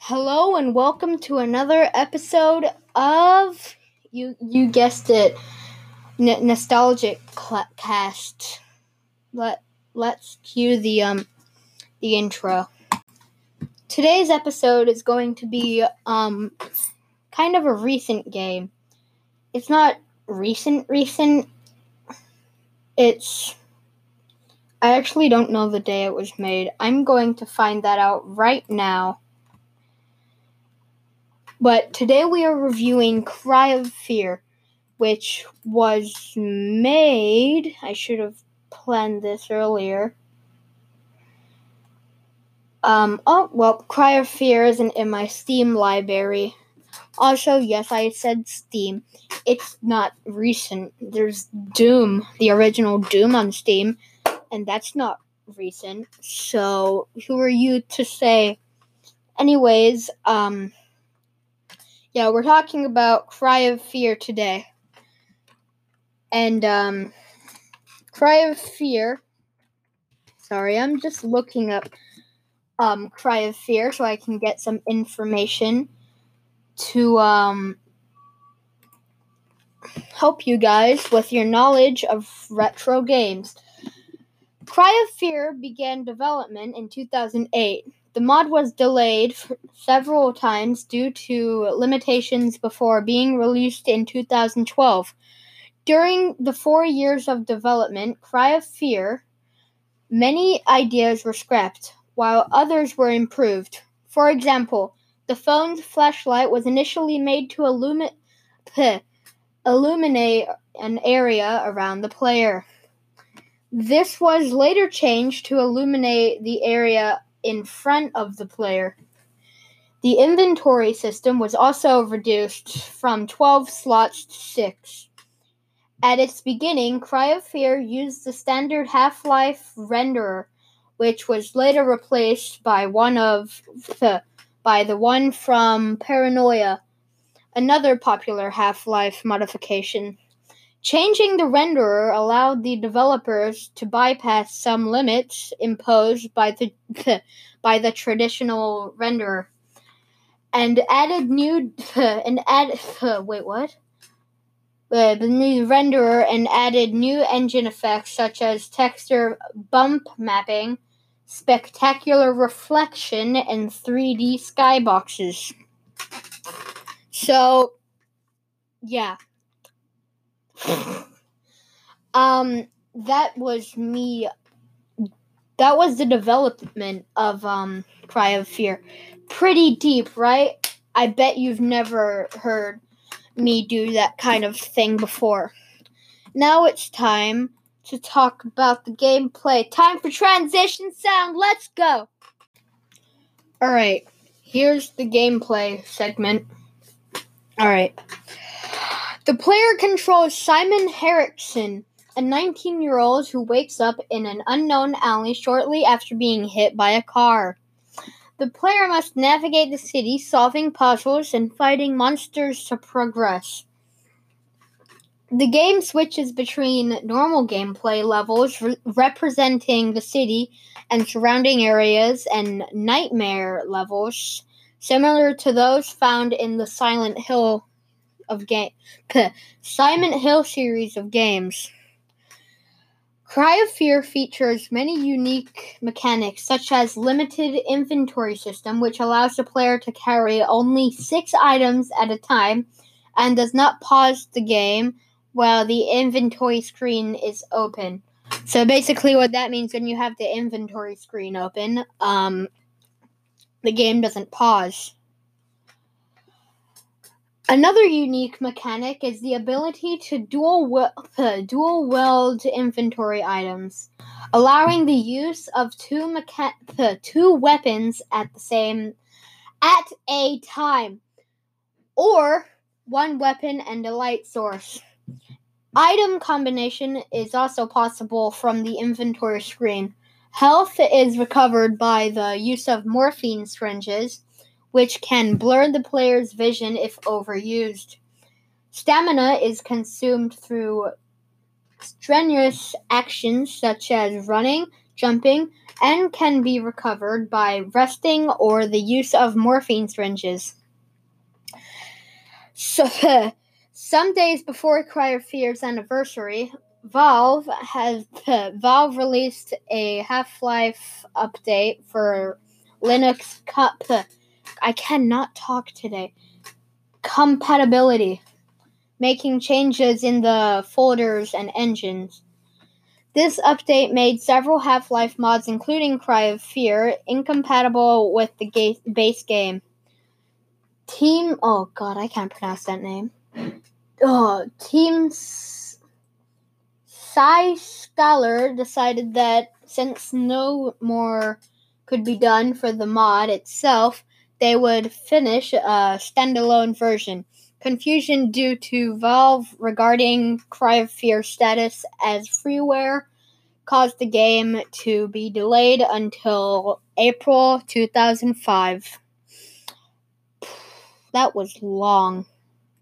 Hello and welcome to another episode of you you guessed it N- nostalgic cl- cast. Let let's cue the um the intro. Today's episode is going to be um kind of a recent game. It's not recent recent. It's I actually don't know the day it was made. I'm going to find that out right now. But today we are reviewing Cry of Fear, which was made. I should have planned this earlier. Um, oh, well, Cry of Fear isn't in my Steam library. Also, yes, I said Steam. It's not recent. There's Doom, the original Doom on Steam, and that's not recent. So, who are you to say? Anyways, um, yeah, we're talking about Cry of Fear today. And, um, Cry of Fear. Sorry, I'm just looking up, um, Cry of Fear so I can get some information to, um, help you guys with your knowledge of retro games. Cry of Fear began development in 2008. The mod was delayed several times due to limitations before being released in 2012. During the four years of development, Cry of Fear, many ideas were scrapped, while others were improved. For example, the phone's flashlight was initially made to illumi- illuminate an area around the player. This was later changed to illuminate the area in front of the player. The inventory system was also reduced from 12 slots to 6. At its beginning, Cry of Fear used the standard Half Life renderer, which was later replaced by one of the, by the one from Paranoia, another popular Half Life modification. Changing the renderer allowed the developers to bypass some limits imposed by the by the traditional renderer, and added new and add wait what? Uh, the new renderer and added new engine effects such as texture bump mapping, spectacular reflection, and 3D skyboxes. So, yeah um, that was me. That was the development of um, Cry of Fear. Pretty deep, right? I bet you've never heard me do that kind of thing before. Now it's time to talk about the gameplay. Time for transition sound. Let's go. All right, here's the gameplay segment. All right. The player controls Simon Henriksson, a 19 year old who wakes up in an unknown alley shortly after being hit by a car. The player must navigate the city, solving puzzles and fighting monsters to progress. The game switches between normal gameplay levels re- representing the city and surrounding areas and nightmare levels similar to those found in the Silent Hill of game Silent Hill series of games. Cry of Fear features many unique mechanics, such as limited inventory system, which allows the player to carry only six items at a time and does not pause the game while the inventory screen is open. So basically, what that means when you have the inventory screen open, um, the game doesn't pause. Another unique mechanic is the ability to dual we- uh, dual wield inventory items, allowing the use of two mecha- uh, two weapons at the same at a time, or one weapon and a light source. Item combination is also possible from the inventory screen. Health is recovered by the use of morphine syringes which can blur the player's vision if overused. Stamina is consumed through strenuous actions such as running, jumping, and can be recovered by resting or the use of morphine syringes. So, some days before Cry Fear's anniversary, Valve has Valve released a Half-Life update for Linux Cup. I cannot talk today. Compatibility, making changes in the folders and engines. This update made several Half Life mods, including Cry of Fear, incompatible with the ga- base game. Team. Oh god, I can't pronounce that name. Oh, Team Cy Scholar decided that since no more could be done for the mod itself, they would finish a standalone version. Confusion due to Valve regarding Cry of Fear status as freeware caused the game to be delayed until April 2005. That was long.